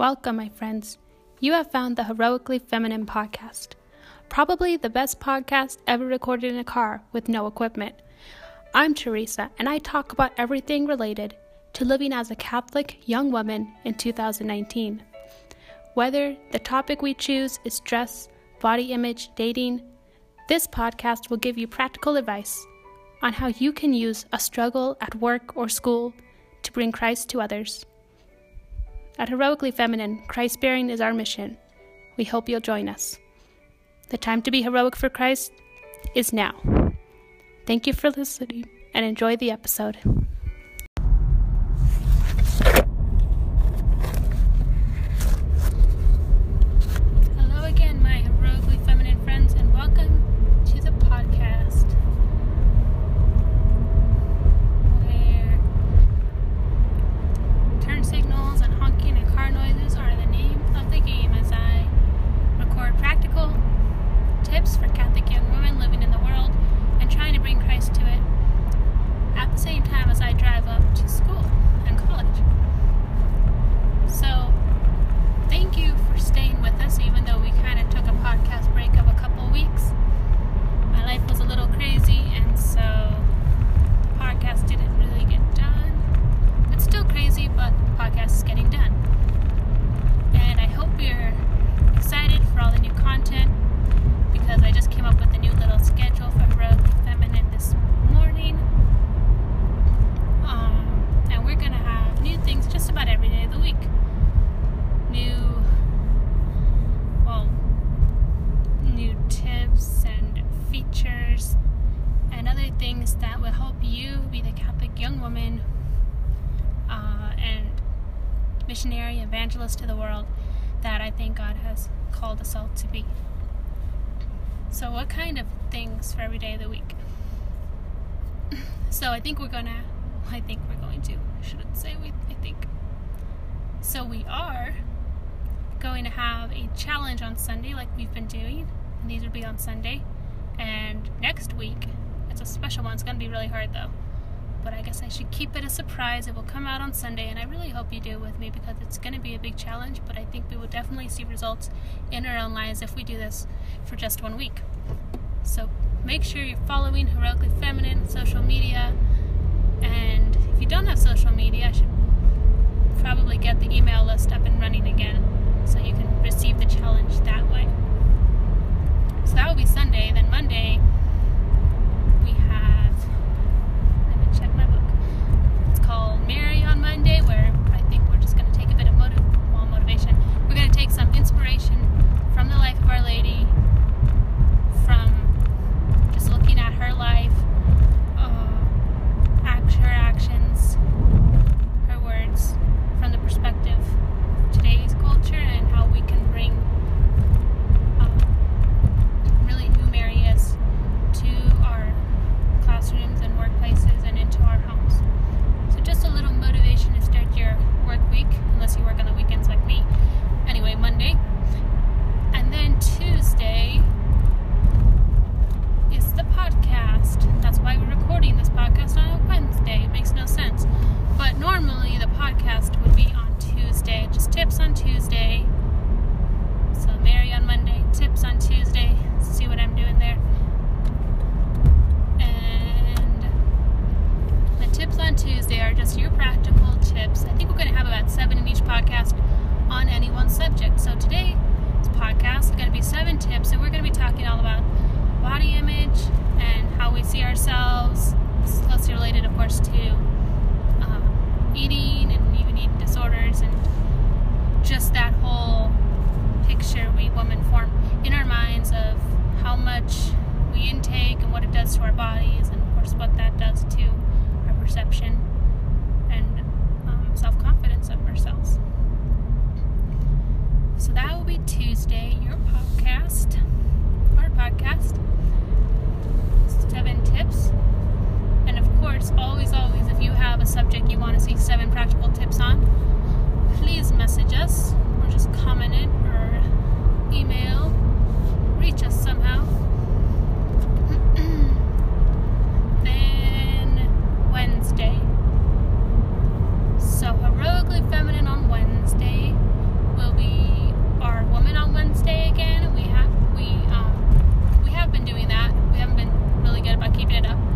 Welcome, my friends. You have found the Heroically Feminine podcast, probably the best podcast ever recorded in a car with no equipment. I'm Teresa, and I talk about everything related to living as a Catholic young woman in 2019. Whether the topic we choose is dress, body image, dating, this podcast will give you practical advice on how you can use a struggle at work or school to bring Christ to others. At Heroically Feminine, Christ bearing is our mission. We hope you'll join us. The time to be heroic for Christ is now. Thank you for listening and enjoy the episode. Hello again, my heroically feminine friends, and welcome to the podcast. Where turn signals and honking and car noises are the name of the game as I record practical tips for Catholic young women living in the world and trying to bring Christ to it at the same time as I drive up to school and college. So, thank you for staying with us, even though we kind of took a podcast break of a couple weeks. My life was a little crazy, and so the podcast didn't really get done. It's still crazy, but the podcast is getting done. And I hope you're excited for all the new content because I just came up with a new little schedule for Heroic Feminine this morning. Um, and we're going to have new things just about every day of the week. New, well, new tips and features and other things that will help you be the Catholic young woman uh, and missionary evangelist to the world that I think God has called us all to be. So, what kind of things for every day of the week? So, I think we're gonna. I think we're going to. I shouldn't say we. I think. So, we are going to have a challenge on Sunday, like we've been doing, and these will be on Sunday. And next week, it's a special one. It's gonna be really hard though but I guess I should keep it a surprise. It will come out on Sunday, and I really hope you do with me because it's going to be a big challenge. But I think we will definitely see results in our own lives if we do this for just one week. So make sure you're following Heroically Feminine social media, and if you don't have social media, I should probably get the email list up and running again so you can receive the challenge that way. So that will be Sunday. Then Monday, we have let me check my book. It's called Mary on Monday, where I think we're just going to take a bit of motiv- well, motivation. We're going to take some inspiration from the life of Our Lady, from just looking at her life, uh, act, her actions, her words, from the perspective of today's culture and how we can bring um, really who Mary is to our classrooms and workplaces and into our homes. So just a little motivation to start your work week, unless you work on the weekends like me. Anyway, Monday. And then Tuesday is the podcast. That's why we're recording this podcast on a Wednesday. It makes no sense. But normally the podcast would be on Tuesday. Just tips on Tuesday. So Mary on Monday, tips on Tuesday. See what I'm doing there. And the tips on Tuesday are just your practical tips. I think we're going to have about seven in each podcast on any one subject. So today's podcast is going to be seven tips, and we're going to be talking all about body image and how we see ourselves. It's closely related, of course, to um, eating and even eating disorders and just that whole picture we women form in our minds of how much we intake and what it does to our bodies, and of course, what that does to our perception and um, self confidence of ourselves. So that will be Tuesday, your podcast, our podcast, seven tips. And of course, always, always, if you have a subject you want to see seven practical tips on, please message us or just comment it or email, reach us somehow. then Wednesday. So heroically feminine on Wednesday will be our woman on Wednesday again. We have we um we have been doing that. We haven't been really good about keeping it up.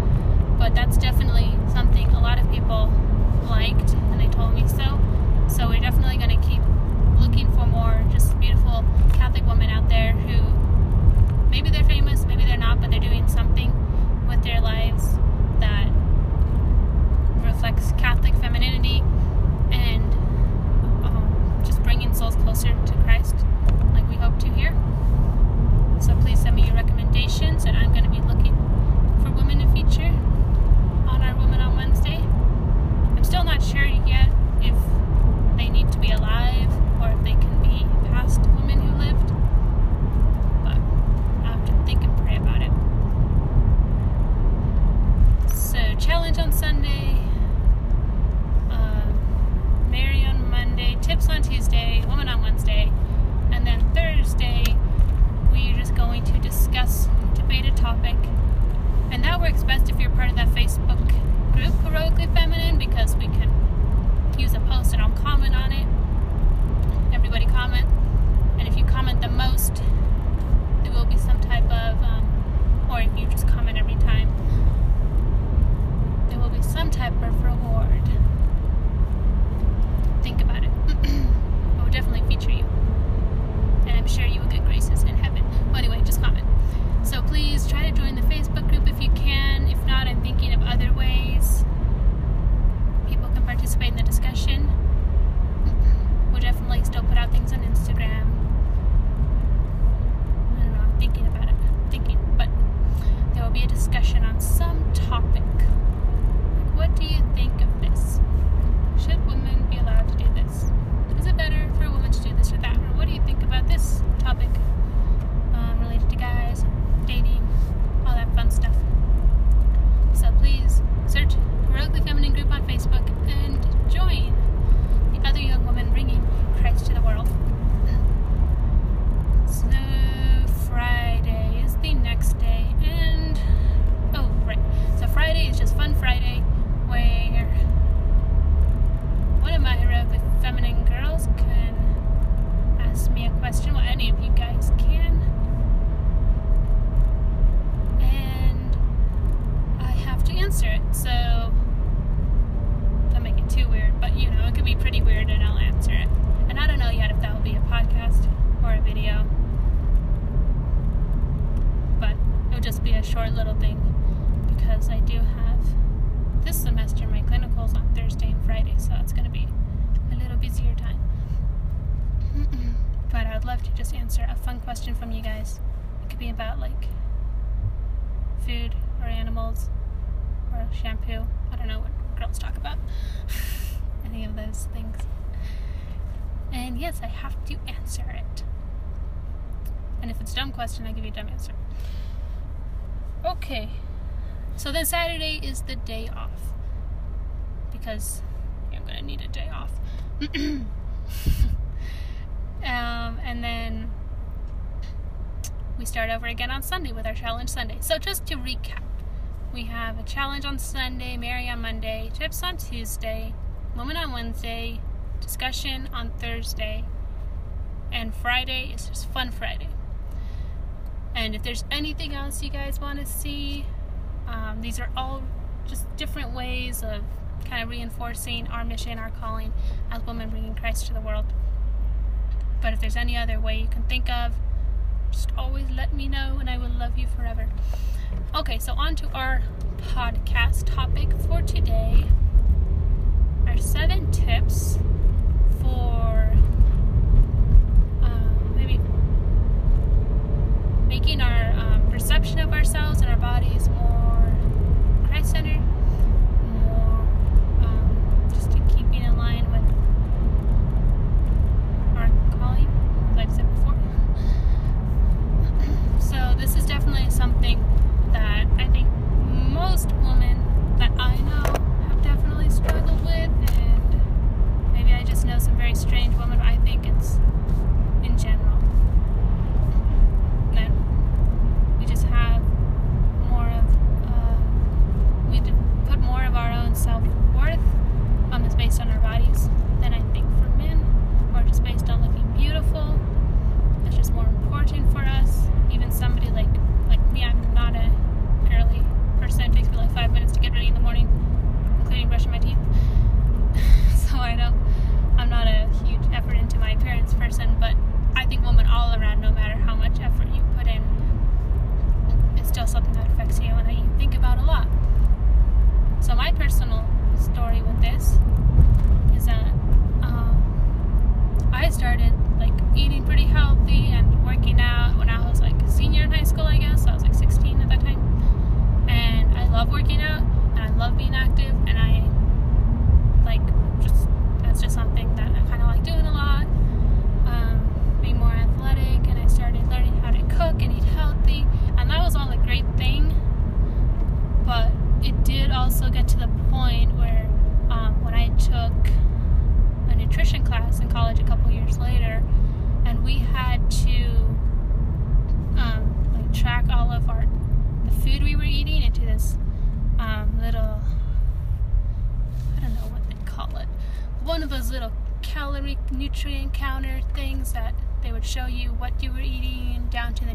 short little thing because I do have this semester my clinicals on Thursday and Friday, so it's going to be a little busier time. but I would love to just answer a fun question from you guys. It could be about like food or animals or shampoo. I don't know what girls talk about. Any of those things. And yes, I have to answer it. And if it's a dumb question, I give you a dumb answer. Okay. So then Saturday is the day off. Because I'm gonna need a day off. um, and then we start over again on Sunday with our challenge Sunday. So just to recap, we have a challenge on Sunday, Mary on Monday, tips on Tuesday, moment on Wednesday, discussion on Thursday, and Friday is just fun Friday. And if there's anything else you guys want to see, um, these are all just different ways of kind of reinforcing our mission, our calling as women bringing Christ to the world. But if there's any other way you can think of, just always let me know and I will love you forever. Okay, so on to our podcast topic for today. Our seven tips for making our um, perception of ourselves and our bodies more Christ centered, more um, just keeping in line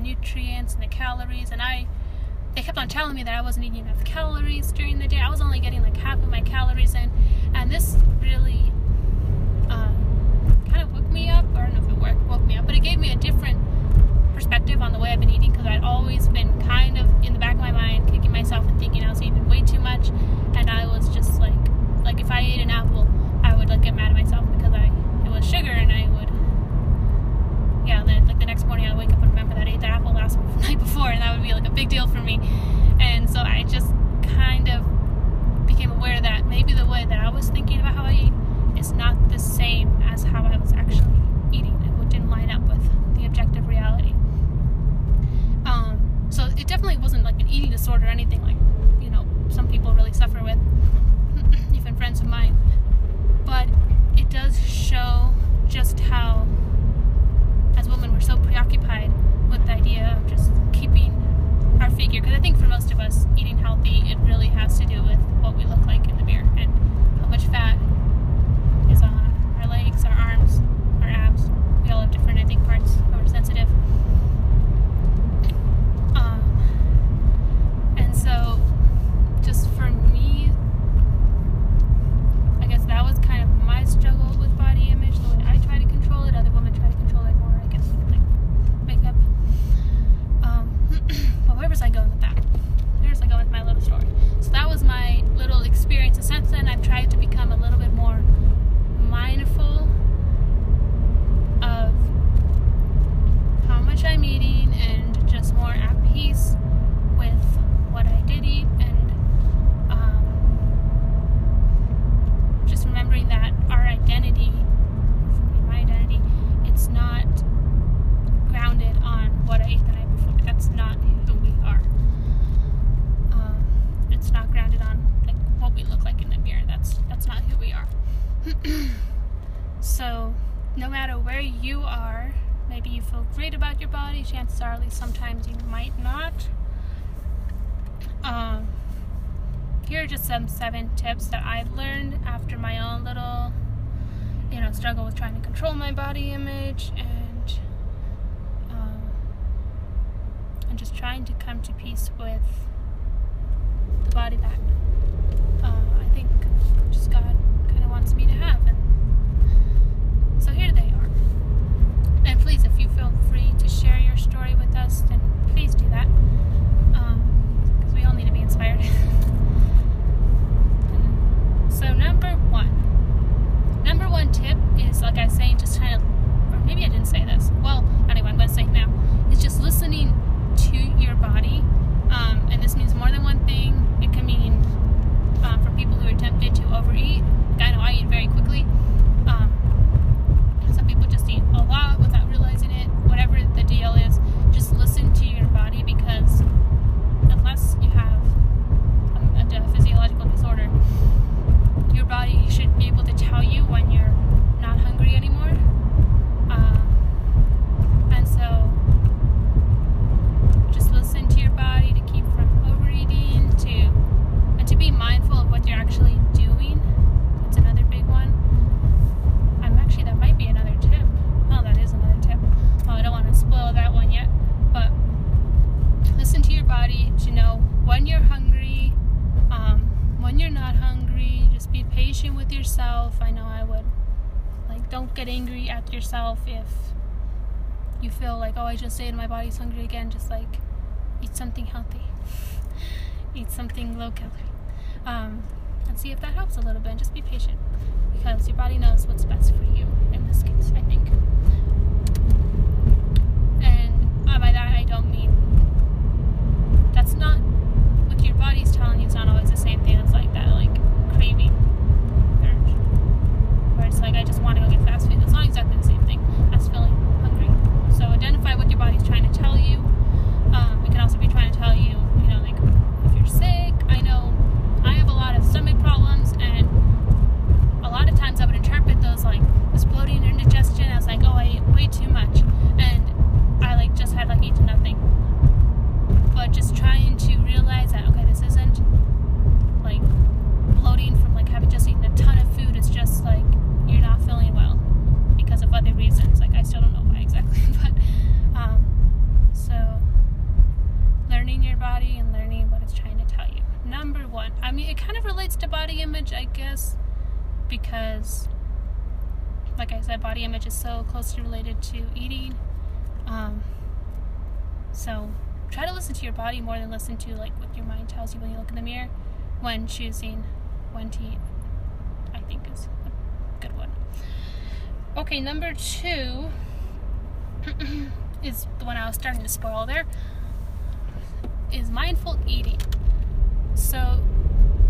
nutrients and the calories and I they kept on telling me that I wasn't eating enough calories during the day. I was only getting like half of my calories in, and this really um, kind of woke me up. I don't know if it worked, woke me up, but it gave me a different perspective on the way I've been eating because I'd always been kind of in the back of my mind kicking myself and thinking I was eating way too much, and I was just like, like if I ate an apple, I would like get mad at myself because I it was sugar and I would yeah, then like the next morning I'd wake up and remember that I ate the apple last night before, and that would be like a big deal for me. And so I just kind of became aware that maybe the way that I was thinking about how I eat is not the same as how I was actually eating, it didn't line up with the objective reality. Um, so it definitely wasn't like an eating disorder or anything like you know some people really suffer with. even friends of mine body's hungry again, just like eat something healthy, eat something low calorie, um, and see if that helps a little bit. Just be patient because your body knows what's best for you in this case, I think. And uh, by that, I don't mean that's not what your body's telling you, it's not always the same thing. It's like that, like craving, urge, where it's like, I just want like what your mind tells you when you look in the mirror when choosing when to eat, I think is a good one. Okay, number two is the one I was starting to spoil there is mindful eating. So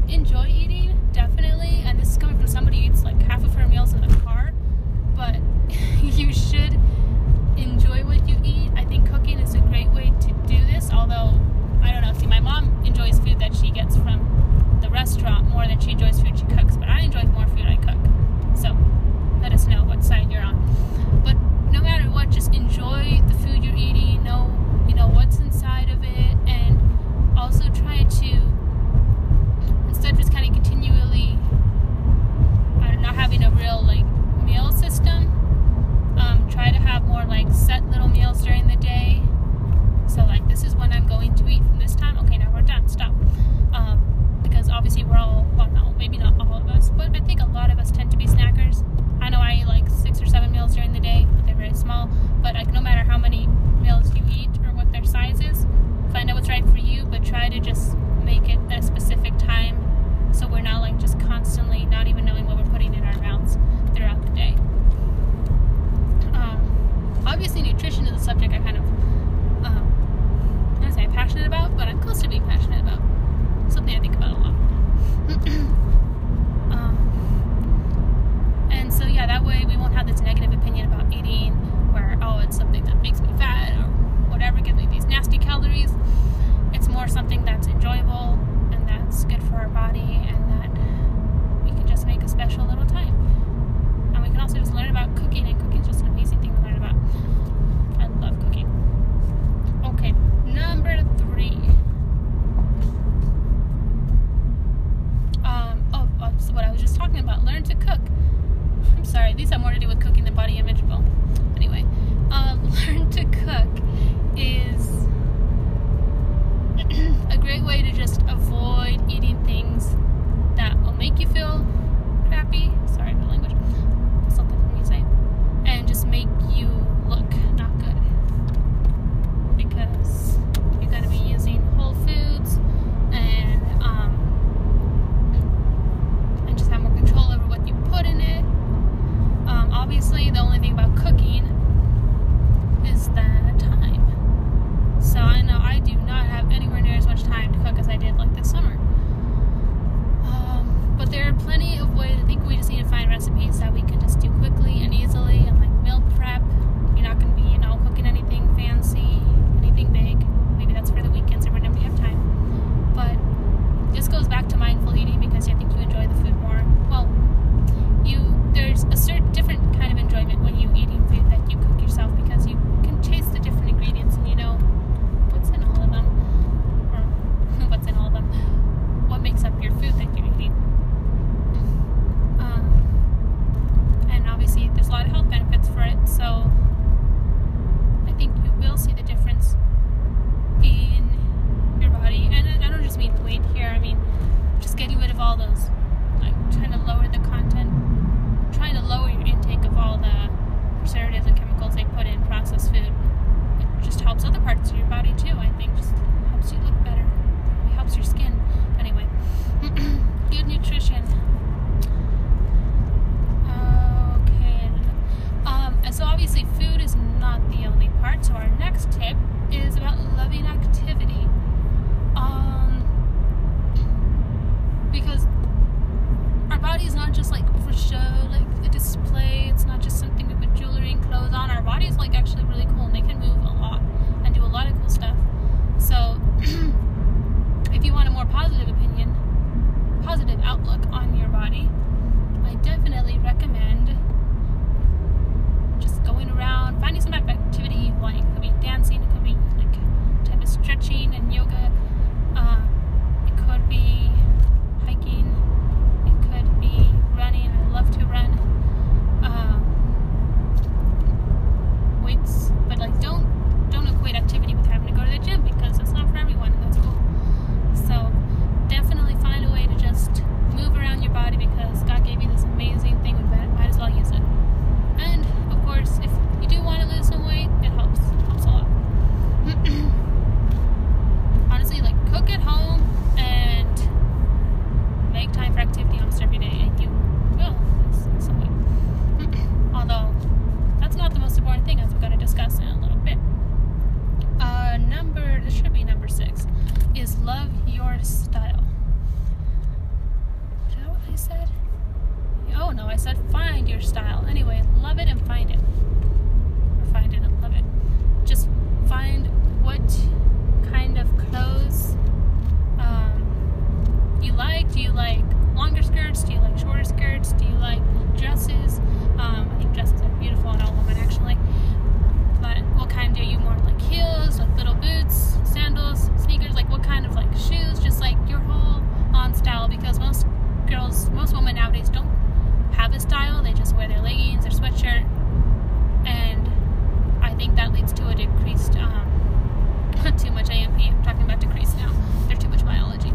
enjoy eating, definitely, and this is coming from somebody who eats like half of her meals in the car, but you should enjoy what you eat. I think cooking is a great way to do this, although I don't know. See, my mom enjoys food that she gets from the restaurant more than she enjoys food she cooks, but I enjoy more food I cook. So let us know what side you're on. But no matter what, just enjoy the food you're eating. Know you know what's inside of it, and also try to instead of just kind of continually I don't know having a real like meal system all those, like trying to lower the content, trying to lower your intake of all the preservatives and chemicals they put in processed food. It just helps other parts of your body too. Said find your style. Anyway, love it and find it. Or find it and love it. Just find what kind of clothes um, you like. Do you like longer skirts? Do you like shorter skirts? Do you like dresses? Um, I think dresses are beautiful on all women actually. But what kind do you more like heels, like little boots, sandals, sneakers? Like what kind of like shoes? Just like your whole on style because most girls, most women nowadays don't have style. They just wear their leggings, their sweatshirt, and I think that leads to a decreased, um, not too much AMP. I'm talking about decreased now. There's too much biology.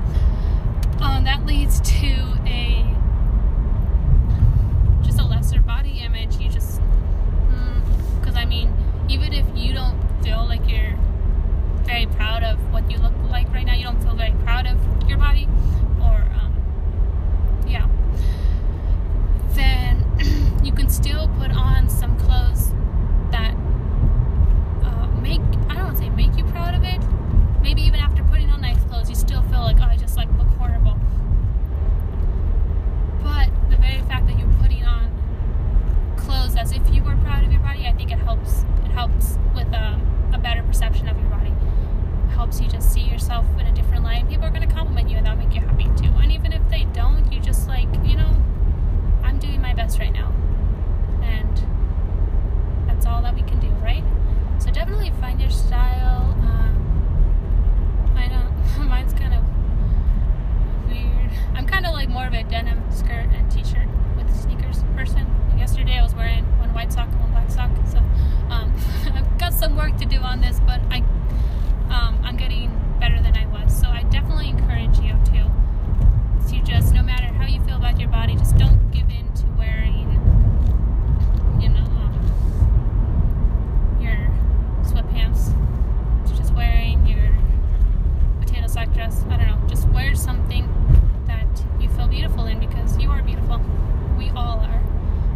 Um, that leads to a just a lesser body image. You just, because I mean, even if you don't feel like you're very proud of what you look like right now, you don't feel very proud of your body, or um, yeah, then you can still put on some clothes that uh, make I don't want to say make you proud of it. Maybe even after putting on nice clothes, you still feel like oh, I just like look horrible. But the very fact that you're putting on clothes as if you were proud of your body, I think it helps. It helps with um, a better perception of your body. It helps you just see yourself in a different light. People are going to compliment you, and that'll make you happy too. And even if they don't, you just like you know, I'm doing my best right now, and that's all that we can do, right? So definitely find your style. Um, I know mine's kind of weird. I'm kind of like more of a denim skirt and t-shirt with sneakers person. Yesterday I was wearing one white sock and one black sock, so um, I've got some work to do on this, but I um, I'm getting better than I was. So I definitely encourage you to to just no matter how you feel about your body, just don't give in to wearing you know um, your sweatpants. To just wearing your potato sack dress. I don't know. Just wear something that you feel beautiful in because you are beautiful. We all are.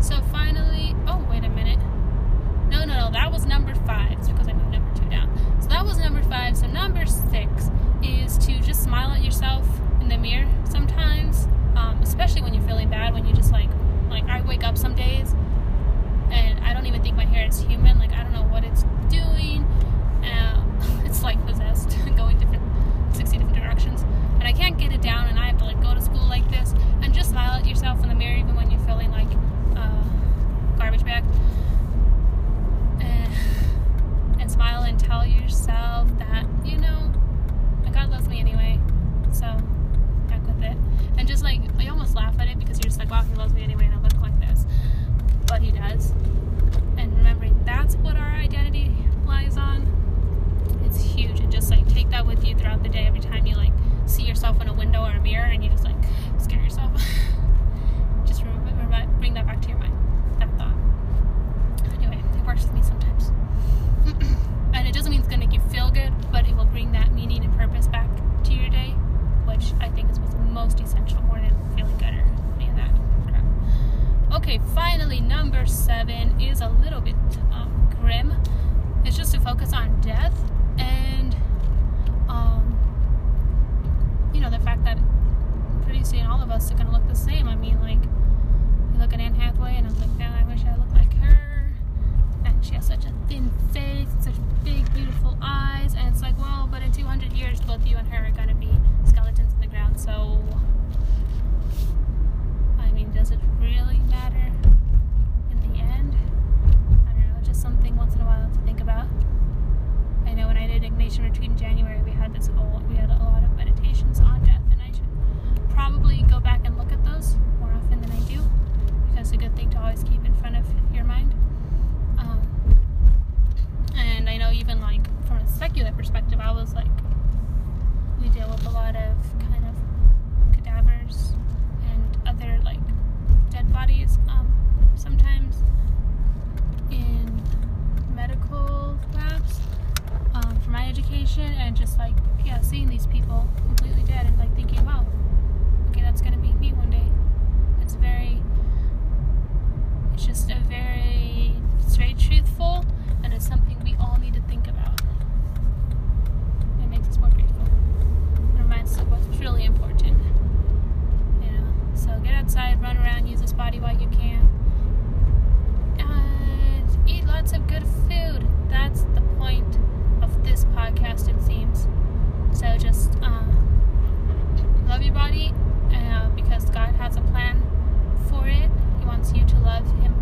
So finally, oh wait a minute. No, no, no. That was because I moved number two down. So that was number five. So number six is to just smile at yourself in the mirror sometimes, um, especially when you're feeling bad. When you just like, like I wake up some days and I don't even think my hair is human. Like I don't know what it's doing. Uh, it's like possessed, going different, 60 different directions, and I can't get it down. And I have to like go to school like this and just smile at yourself in the mirror, even when you're feeling like uh, garbage bag. And, and smile and tell yourself that you know God loves me anyway. So heck with it. And just like I almost laugh at it because you're just like, wow, he loves me anyway, and I look like this, but he does. And remembering that's what our identity lies on. It's huge. And just like take that with you throughout the day. Every time you like see yourself in a window or a mirror, and you just like scare yourself. just remember, remember, bring that back to your mind. That thought. Anyway, it works with me sometimes. and it doesn't mean it's gonna make you feel good, but it will bring that meaning and purpose back to your day, which I think is what's most essential more than feeling good or any of that crap. Okay, finally, number seven is a little bit um, grim. It's just to focus on death and, um, you know, the fact that pretty soon all of us are gonna look the same. I mean, like, you look at Anne Hathaway, and I'm like, man, I wish I looked like her. And she has such a thin face, such big, beautiful eyes, and it's like, well, but in 200 years, both you and her are gonna be skeletons in the ground. So, does it really matter in the end? I don't know, just something once in a while to think about. I know when I did Ignatian Retreat in January, we had this whole, we had a lot of meditations on death, and I should probably go back and look at those more often than I do, because it's a good thing to always keep in front of your mind. Um, and I know even like from a secular loves him